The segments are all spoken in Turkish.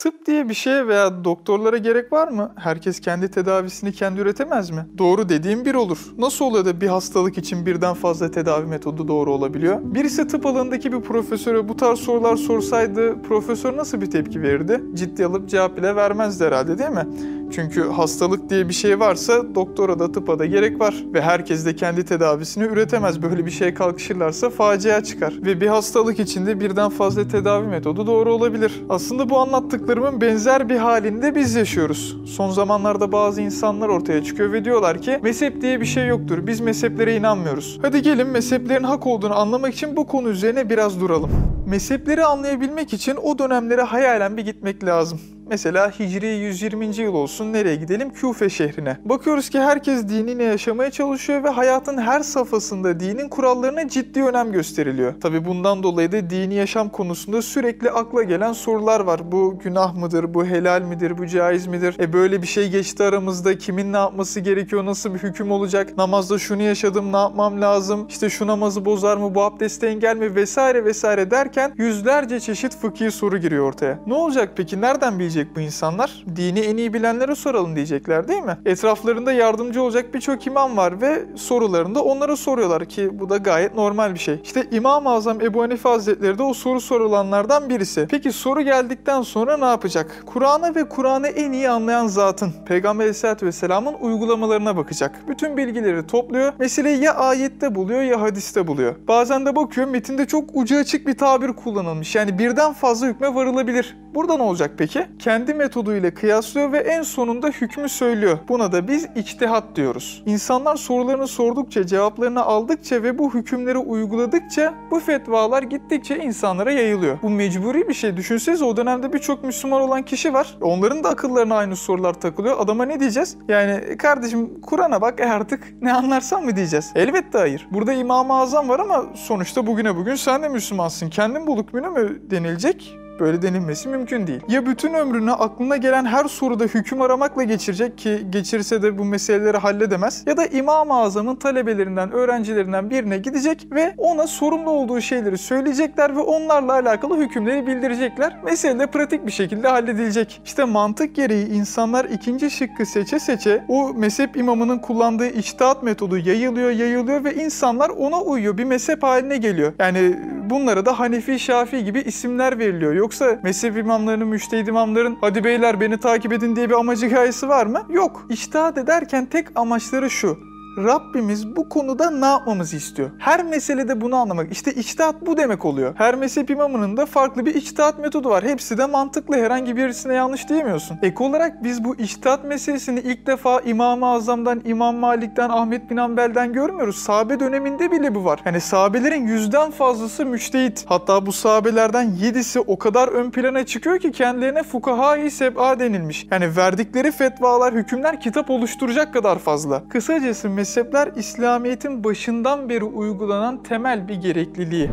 Tıp diye bir şeye veya doktorlara gerek var mı? Herkes kendi tedavisini kendi üretemez mi? Doğru dediğim bir olur. Nasıl oluyor da bir hastalık için birden fazla tedavi metodu doğru olabiliyor? Birisi tıp alanındaki bir profesöre bu tarz sorular sorsaydı profesör nasıl bir tepki verirdi? Ciddi alıp cevap bile vermezdi herhalde değil mi? Çünkü hastalık diye bir şey varsa doktora da tıpa da gerek var. Ve herkes de kendi tedavisini üretemez. Böyle bir şeye kalkışırlarsa facia çıkar. Ve bir hastalık içinde birden fazla tedavi metodu doğru olabilir. Aslında bu anlattıklarımın benzer bir halinde biz yaşıyoruz. Son zamanlarda bazı insanlar ortaya çıkıyor ve diyorlar ki mezhep diye bir şey yoktur. Biz mezheplere inanmıyoruz. Hadi gelin mezheplerin hak olduğunu anlamak için bu konu üzerine biraz duralım. Mezhepleri anlayabilmek için o dönemlere hayalen bir gitmek lazım. Mesela Hicri 120. yıl olsun nereye gidelim? Küfe şehrine. Bakıyoruz ki herkes dinini yaşamaya çalışıyor ve hayatın her safhasında dinin kurallarına ciddi önem gösteriliyor. Tabi bundan dolayı da dini yaşam konusunda sürekli akla gelen sorular var. Bu günah mıdır? Bu helal midir? Bu caiz midir? E böyle bir şey geçti aramızda. Kimin ne yapması gerekiyor? Nasıl bir hüküm olacak? Namazda şunu yaşadım ne yapmam lazım? İşte şu namazı bozar mı? Bu abdeste engel mi? Vesaire vesaire derken yüzlerce çeşit fıkhi soru giriyor ortaya. Ne olacak peki? Nereden bilecek? bu insanlar? Dini en iyi bilenlere soralım diyecekler değil mi? Etraflarında yardımcı olacak birçok imam var ve sorularında onlara soruyorlar ki bu da gayet normal bir şey. İşte İmam-ı Azam Ebu Hanife Hazretleri de o soru sorulanlardan birisi. Peki soru geldikten sonra ne yapacak? Kur'an'ı ve Kur'an'ı en iyi anlayan zatın, Peygamber Aleyhisselatü Vesselam'ın uygulamalarına bakacak. Bütün bilgileri topluyor. Meseleyi ya ayette buluyor ya hadiste buluyor. Bazen de bakıyor metinde çok ucu açık bir tabir kullanılmış. Yani birden fazla hükme varılabilir. Burada ne olacak peki? Kendi metoduyla kıyaslıyor ve en sonunda hükmü söylüyor. Buna da biz içtihat diyoruz. İnsanlar sorularını sordukça, cevaplarını aldıkça ve bu hükümleri uyguladıkça bu fetvalar gittikçe insanlara yayılıyor. Bu mecburi bir şey. Düşünsenize o dönemde birçok Müslüman olan kişi var. Onların da akıllarına aynı sorular takılıyor. Adama ne diyeceğiz? Yani kardeşim Kur'an'a bak e artık ne anlarsan mı diyeceğiz? Elbette hayır. Burada İmam-ı Azam var ama sonuçta bugüne bugün sen de Müslümansın. Kendin bul hükmünü mü denilecek? Böyle denilmesi mümkün değil. Ya bütün ömrünü aklına gelen her soruda hüküm aramakla geçirecek ki geçirse de bu meseleleri halledemez. Ya da İmam-ı Azam'ın talebelerinden, öğrencilerinden birine gidecek ve ona sorumlu olduğu şeyleri söyleyecekler ve onlarla alakalı hükümleri bildirecekler. Mesele de pratik bir şekilde halledilecek. İşte mantık gereği insanlar ikinci şıkkı seçe seçe o mezhep imamının kullandığı içtihat metodu yayılıyor, yayılıyor ve insanlar ona uyuyor. Bir mezhep haline geliyor. Yani bunlara da Hanefi, Şafi gibi isimler veriliyor. Yoksa mezhep imamlarının, müştehid imamların hadi beyler beni takip edin diye bir amacı gayesi var mı? Yok. İçtihat ederken tek amaçları şu. Rabbimiz bu konuda ne yapmamızı istiyor? Her meselede bunu anlamak. İşte içtihat bu demek oluyor. Her mezhep imamının da farklı bir içtihat metodu var. Hepsi de mantıklı. Herhangi birisine yanlış diyemiyorsun. Ek olarak biz bu içtihat meselesini ilk defa İmam-ı Azam'dan, İmam Malik'ten, Ahmet bin Hanbel'den görmüyoruz. Sahabe döneminde bile bu var. Hani sahabelerin yüzden fazlası müçtehit. Hatta bu sahabelerden yedisi o kadar ön plana çıkıyor ki kendilerine fukaha-i seb'a denilmiş. Yani verdikleri fetvalar, hükümler kitap oluşturacak kadar fazla. Kısacası mezhepler İslamiyet'in başından beri uygulanan temel bir gerekliliği.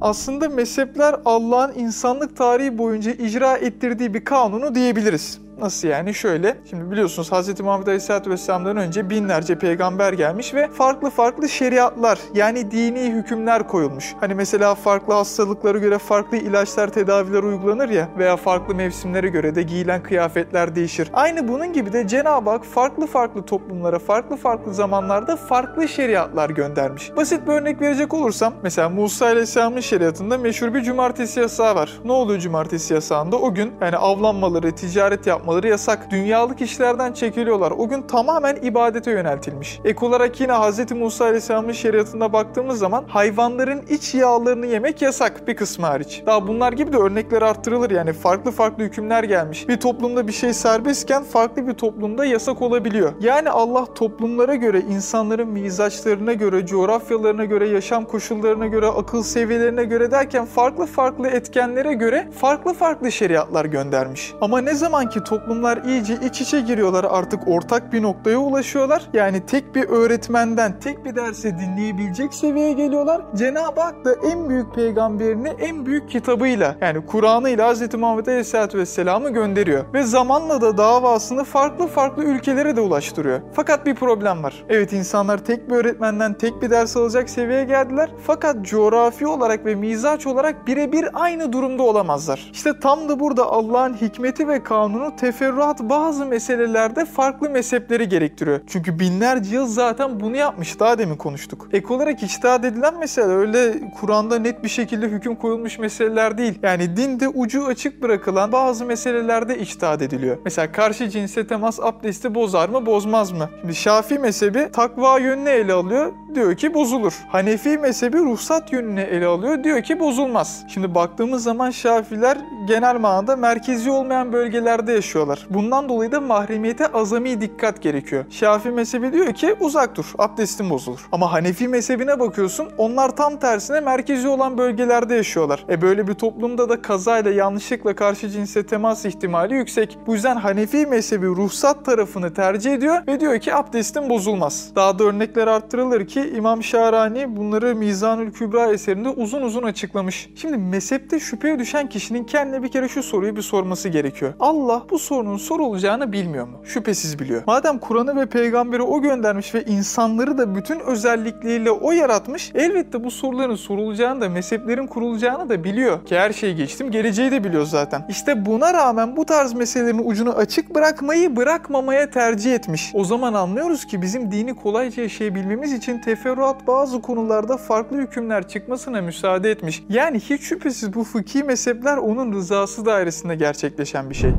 Aslında mezhepler Allah'ın insanlık tarihi boyunca icra ettirdiği bir kanunu diyebiliriz. Nasıl yani? Şöyle. Şimdi biliyorsunuz Hz. Muhammed Aleyhisselatü Vesselam'dan önce binlerce peygamber gelmiş ve farklı farklı şeriatlar yani dini hükümler koyulmuş. Hani mesela farklı hastalıklara göre farklı ilaçlar, tedaviler uygulanır ya veya farklı mevsimlere göre de giyilen kıyafetler değişir. Aynı bunun gibi de Cenab-ı Hak farklı farklı toplumlara, farklı farklı zamanlarda farklı şeriatlar göndermiş. Basit bir örnek verecek olursam mesela Musa Aleyhisselam'ın şeriatında meşhur bir cumartesi yasağı var. Ne oluyor cumartesi yasağında? O gün yani avlanmaları, ticaret yapmaları yapmaları yasak. Dünyalık işlerden çekiliyorlar. O gün tamamen ibadete yöneltilmiş. Ek olarak yine Hz. Musa Aleyhisselam'ın şeriatında baktığımız zaman hayvanların iç yağlarını yemek yasak bir kısmı hariç. Daha bunlar gibi de örnekler arttırılır yani farklı farklı hükümler gelmiş. Bir toplumda bir şey serbestken farklı bir toplumda yasak olabiliyor. Yani Allah toplumlara göre, insanların mizaçlarına göre, coğrafyalarına göre, yaşam koşullarına göre, akıl seviyelerine göre derken farklı farklı etkenlere göre farklı farklı şeriatlar göndermiş. Ama ne zaman ki toplum toplumlar iyice iç içe giriyorlar artık ortak bir noktaya ulaşıyorlar. Yani tek bir öğretmenden tek bir dersi dinleyebilecek seviyeye geliyorlar. Cenab-ı Hak da en büyük peygamberini en büyük kitabıyla yani Kur'an'ı ile Hz. Muhammed Aleyhisselatü Vesselam'ı gönderiyor. Ve zamanla da davasını farklı farklı ülkelere de ulaştırıyor. Fakat bir problem var. Evet insanlar tek bir öğretmenden tek bir ders alacak seviyeye geldiler. Fakat coğrafi olarak ve mizaç olarak birebir aynı durumda olamazlar. İşte tam da burada Allah'ın hikmeti ve kanunu teferruat bazı meselelerde farklı mezhepleri gerektiriyor. Çünkü binlerce yıl zaten bunu yapmış. Daha demin konuştuk. Ek olarak içtihat edilen mesele öyle Kur'an'da net bir şekilde hüküm koyulmuş meseleler değil. Yani dinde ucu açık bırakılan bazı meselelerde içtihat ediliyor. Mesela karşı cinse temas abdesti bozar mı bozmaz mı? Şimdi Şafii mezhebi takva yönünü ele alıyor. Diyor ki bozulur. Hanefi mezhebi ruhsat yönünü ele alıyor. Diyor ki bozulmaz. Şimdi baktığımız zaman Şafiler genel manada merkezi olmayan bölgelerde yaşıyorlar. Bundan dolayı da mahremiyete azami dikkat gerekiyor. Şafii mezhebi diyor ki uzak dur, abdestin bozulur. Ama Hanefi mezhebine bakıyorsun, onlar tam tersine merkezi olan bölgelerde yaşıyorlar. E böyle bir toplumda da kazayla yanlışlıkla karşı cinse temas ihtimali yüksek. Bu yüzden Hanefi mezhebi ruhsat tarafını tercih ediyor ve diyor ki abdestin bozulmaz. Daha da örnekler arttırılır ki İmam Şahrani bunları Mizanül Kübra eserinde uzun uzun açıklamış. Şimdi mezhepte şüpheye düşen kişinin kendine bir kere şu soruyu bir sorması gerekiyor. Allah bu sorunun sorulacağını bilmiyor mu? Şüphesiz biliyor. Madem Kur'an'ı ve peygamberi o göndermiş ve insanları da bütün özellikleriyle o yaratmış, elbette bu soruların sorulacağını da mezheplerin kurulacağını da biliyor. Ki her şeyi geçtim geleceği de biliyor zaten. İşte buna rağmen bu tarz meselelerin ucunu açık bırakmayı bırakmamaya tercih etmiş. O zaman anlıyoruz ki bizim dini kolayca yaşayabilmemiz için teferruat bazı konularda farklı hükümler çıkmasına müsaade etmiş. Yani hiç şüphesiz bu fıkhi mezhepler onun rızası dairesinde gerçekleşen bir şey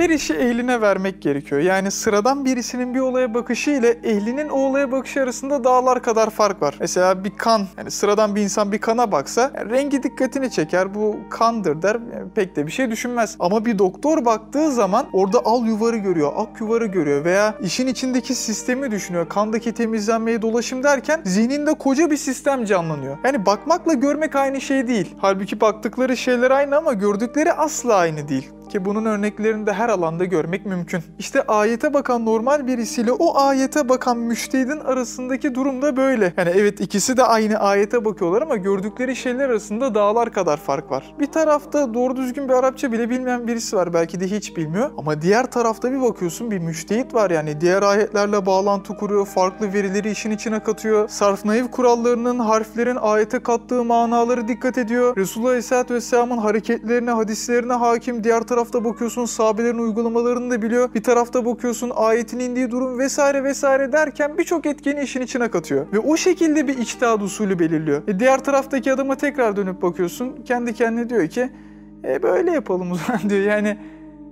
her işi ehline vermek gerekiyor. Yani sıradan birisinin bir olaya bakışı ile ehlinin o olaya bakışı arasında dağlar kadar fark var. Mesela bir kan, yani sıradan bir insan bir kana baksa yani rengi dikkatini çeker. Bu kandır der. Yani pek de bir şey düşünmez. Ama bir doktor baktığı zaman orada al yuvarı görüyor, ak yuvarı görüyor veya işin içindeki sistemi düşünüyor. Kandaki temizlenmeye dolaşım derken zihninde koca bir sistem canlanıyor. Yani bakmakla görmek aynı şey değil. Halbuki baktıkları şeyler aynı ama gördükleri asla aynı değil ki bunun örneklerini de her alanda görmek mümkün. İşte ayete bakan normal birisiyle o ayete bakan müştehidin arasındaki durum da böyle. Yani evet ikisi de aynı ayete bakıyorlar ama gördükleri şeyler arasında dağlar kadar fark var. Bir tarafta doğru düzgün bir Arapça bile bilmeyen birisi var belki de hiç bilmiyor ama diğer tarafta bir bakıyorsun bir müştehit var yani diğer ayetlerle bağlantı kuruyor, farklı verileri işin içine katıyor. Sarf naif kurallarının harflerin ayete kattığı manaları dikkat ediyor. Resulullah Aleyhisselatü Vesselam'ın hareketlerine, hadislerine hakim diğer taraf tarafta bakıyorsun sahabelerin uygulamalarını da biliyor. Bir tarafta bakıyorsun ayetin indiği durum vesaire vesaire derken birçok etkeni işin içine katıyor. Ve o şekilde bir içtihat usulü belirliyor. E diğer taraftaki adama tekrar dönüp bakıyorsun. Kendi kendine diyor ki e böyle yapalım o zaman diyor. Yani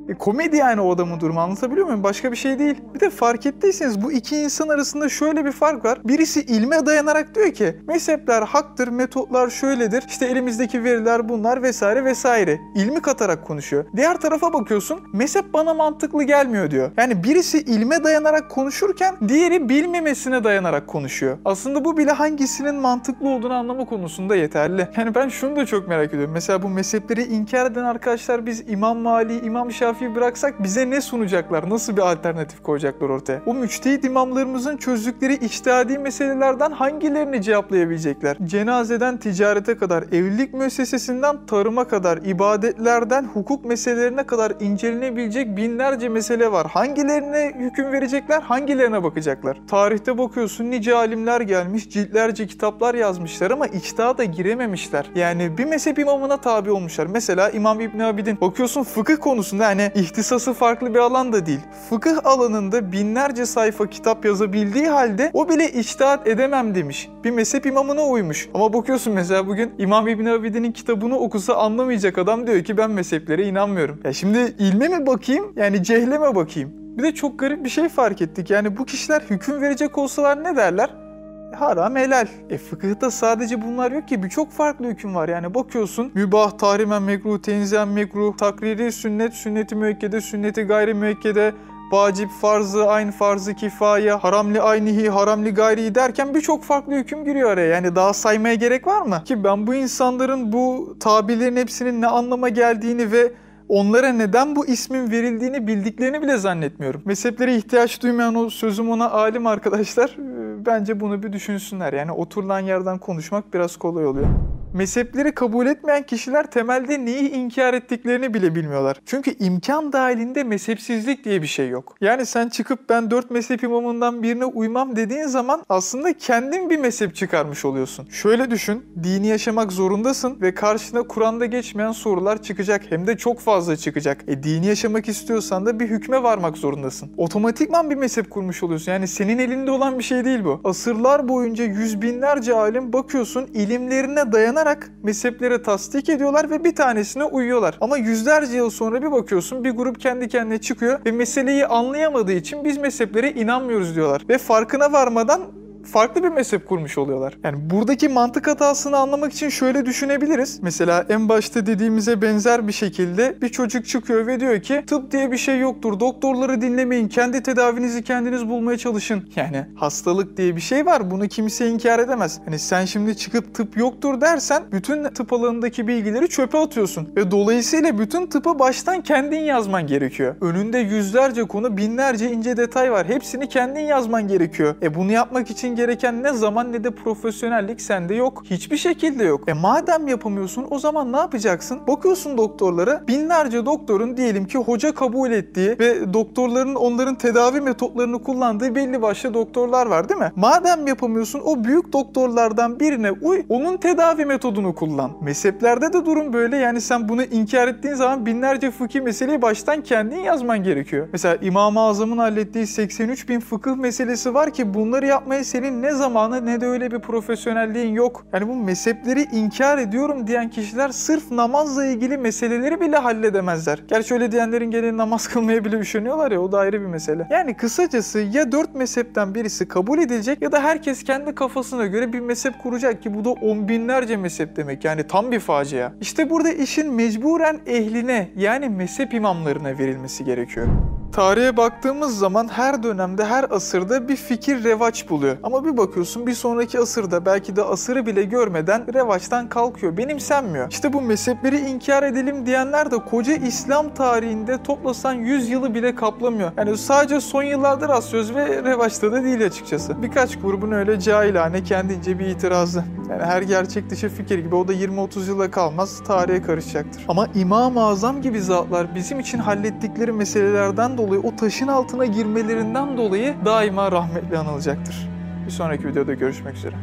e, komedi yani o adamın durumu anlatabiliyor muyum? Başka bir şey değil. Bir de fark ettiyseniz bu iki insan arasında şöyle bir fark var. Birisi ilme dayanarak diyor ki mezhepler haktır, metotlar şöyledir. İşte elimizdeki veriler bunlar vesaire vesaire. İlmi katarak konuşuyor. Diğer tarafa bakıyorsun mezhep bana mantıklı gelmiyor diyor. Yani birisi ilme dayanarak konuşurken diğeri bilmemesine dayanarak konuşuyor. Aslında bu bile hangisinin mantıklı olduğunu anlama konusunda yeterli. Yani ben şunu da çok merak ediyorum. Mesela bu mezhepleri inkar eden arkadaşlar biz İmam Mali, İmam Şafii coğrafyayı bıraksak bize ne sunacaklar? Nasıl bir alternatif koyacaklar ortaya? O müçtehit imamlarımızın çözdükleri içtihadi meselelerden hangilerini cevaplayabilecekler? Cenazeden ticarete kadar, evlilik müessesesinden tarıma kadar, ibadetlerden hukuk meselelerine kadar incelenebilecek binlerce mesele var. Hangilerine hüküm verecekler, hangilerine bakacaklar? Tarihte bakıyorsun nice alimler gelmiş, ciltlerce kitaplar yazmışlar ama içtihada girememişler. Yani bir mezhep imamına tabi olmuşlar. Mesela İmam İbn Abidin bakıyorsun fıkıh konusunda yani ihtisası farklı bir alan da değil. Fıkıh alanında binlerce sayfa kitap yazabildiği halde o bile içtihat edemem demiş. Bir mezhep imamına uymuş. Ama bakıyorsun mesela bugün İmam İbn Abidin'in kitabını okusa anlamayacak adam diyor ki ben mezheplere inanmıyorum. Ya şimdi ilme mi bakayım yani cehle mi bakayım? Bir de çok garip bir şey fark ettik. Yani bu kişiler hüküm verecek olsalar ne derler? Haram helal. E fıkıhta sadece bunlar yok ki birçok farklı hüküm var. Yani bakıyorsun mübah, tahrimen mekruh, tenzihen mekruh, takriri sünnet, sünneti müekkede, sünneti gayri müekkede, vacip, farzı, aynı farzı kifaye, haramli aynihi, haramli gayri derken birçok farklı hüküm giriyor araya. Yani daha saymaya gerek var mı? Ki ben bu insanların bu tabirlerin hepsinin ne anlama geldiğini ve onlara neden bu ismin verildiğini bildiklerini bile zannetmiyorum. Mezheplere ihtiyaç duymayan o sözüm ona alim arkadaşlar e, bence bunu bir düşünsünler. Yani oturulan yerden konuşmak biraz kolay oluyor. Mezhepleri kabul etmeyen kişiler temelde neyi inkar ettiklerini bile bilmiyorlar. Çünkü imkan dahilinde mezhepsizlik diye bir şey yok. Yani sen çıkıp ben dört mezhep imamından birine uymam dediğin zaman aslında kendin bir mezhep çıkarmış oluyorsun. Şöyle düşün, dini yaşamak zorundasın ve karşına Kur'an'da geçmeyen sorular çıkacak. Hem de çok fazla çıkacak. E dini yaşamak istiyorsan da bir hükme varmak zorundasın. Otomatikman bir mezhep kurmuş oluyorsun. Yani senin elinde olan bir şey değil bu. Asırlar boyunca yüz binlerce alim bakıyorsun ilimlerine dayanarak mezheplere tasdik ediyorlar ve bir tanesine uyuyorlar. Ama yüzlerce yıl sonra bir bakıyorsun bir grup kendi kendine çıkıyor ve meseleyi anlayamadığı için biz mezheplere inanmıyoruz diyorlar. Ve farkına varmadan farklı bir mezhep kurmuş oluyorlar. Yani buradaki mantık hatasını anlamak için şöyle düşünebiliriz. Mesela en başta dediğimize benzer bir şekilde bir çocuk çıkıyor ve diyor ki tıp diye bir şey yoktur. Doktorları dinlemeyin. Kendi tedavinizi kendiniz bulmaya çalışın. Yani hastalık diye bir şey var. Bunu kimse inkar edemez. Hani sen şimdi çıkıp tıp yoktur dersen bütün tıp alanındaki bilgileri çöpe atıyorsun. Ve dolayısıyla bütün tıpı baştan kendin yazman gerekiyor. Önünde yüzlerce konu, binlerce ince detay var. Hepsini kendin yazman gerekiyor. E bunu yapmak için gereken ne zaman ne de profesyonellik sende yok. Hiçbir şekilde yok. E madem yapamıyorsun o zaman ne yapacaksın? Bakıyorsun doktorlara binlerce doktorun diyelim ki hoca kabul ettiği ve doktorların onların tedavi metotlarını kullandığı belli başlı doktorlar var değil mi? Madem yapamıyorsun o büyük doktorlardan birine uy onun tedavi metodunu kullan. Mezheplerde de durum böyle yani sen bunu inkar ettiğin zaman binlerce fıkhi meseleyi baştan kendin yazman gerekiyor. Mesela İmam-ı Azam'ın hallettiği 83 bin fıkıh meselesi var ki bunları yapmaya senin ne zamanı ne de öyle bir profesyonelliğin yok. Yani bu mezhepleri inkar ediyorum diyen kişiler sırf namazla ilgili meseleleri bile halledemezler. Gerçi öyle diyenlerin gene namaz kılmaya bile üşeniyorlar ya o da ayrı bir mesele. Yani kısacası ya dört mezhepten birisi kabul edilecek ya da herkes kendi kafasına göre bir mezhep kuracak ki bu da on binlerce mezhep demek. Yani tam bir facia. İşte burada işin mecburen ehline yani mezhep imamlarına verilmesi gerekiyor. Tarihe baktığımız zaman her dönemde, her asırda bir fikir revaç buluyor. Ama bir bakıyorsun bir sonraki asırda belki de asırı bile görmeden revaçtan kalkıyor, benimsenmiyor. İşte bu mezhepleri inkar edelim diyenler de koca İslam tarihinde toplasan 100 yılı bile kaplamıyor. Yani sadece son yıllarda rastlıyoruz ve revaçta da değil açıkçası. Birkaç grubun öyle cahilane kendince bir itirazı. Yani her gerçek dışı fikir gibi o da 20-30 yıla kalmaz tarihe karışacaktır. Ama İmam-ı Azam gibi zatlar bizim için hallettikleri meselelerden dolayı o taşın altına girmelerinden dolayı daima rahmetli anılacaktır. Bir sonraki videoda görüşmek üzere.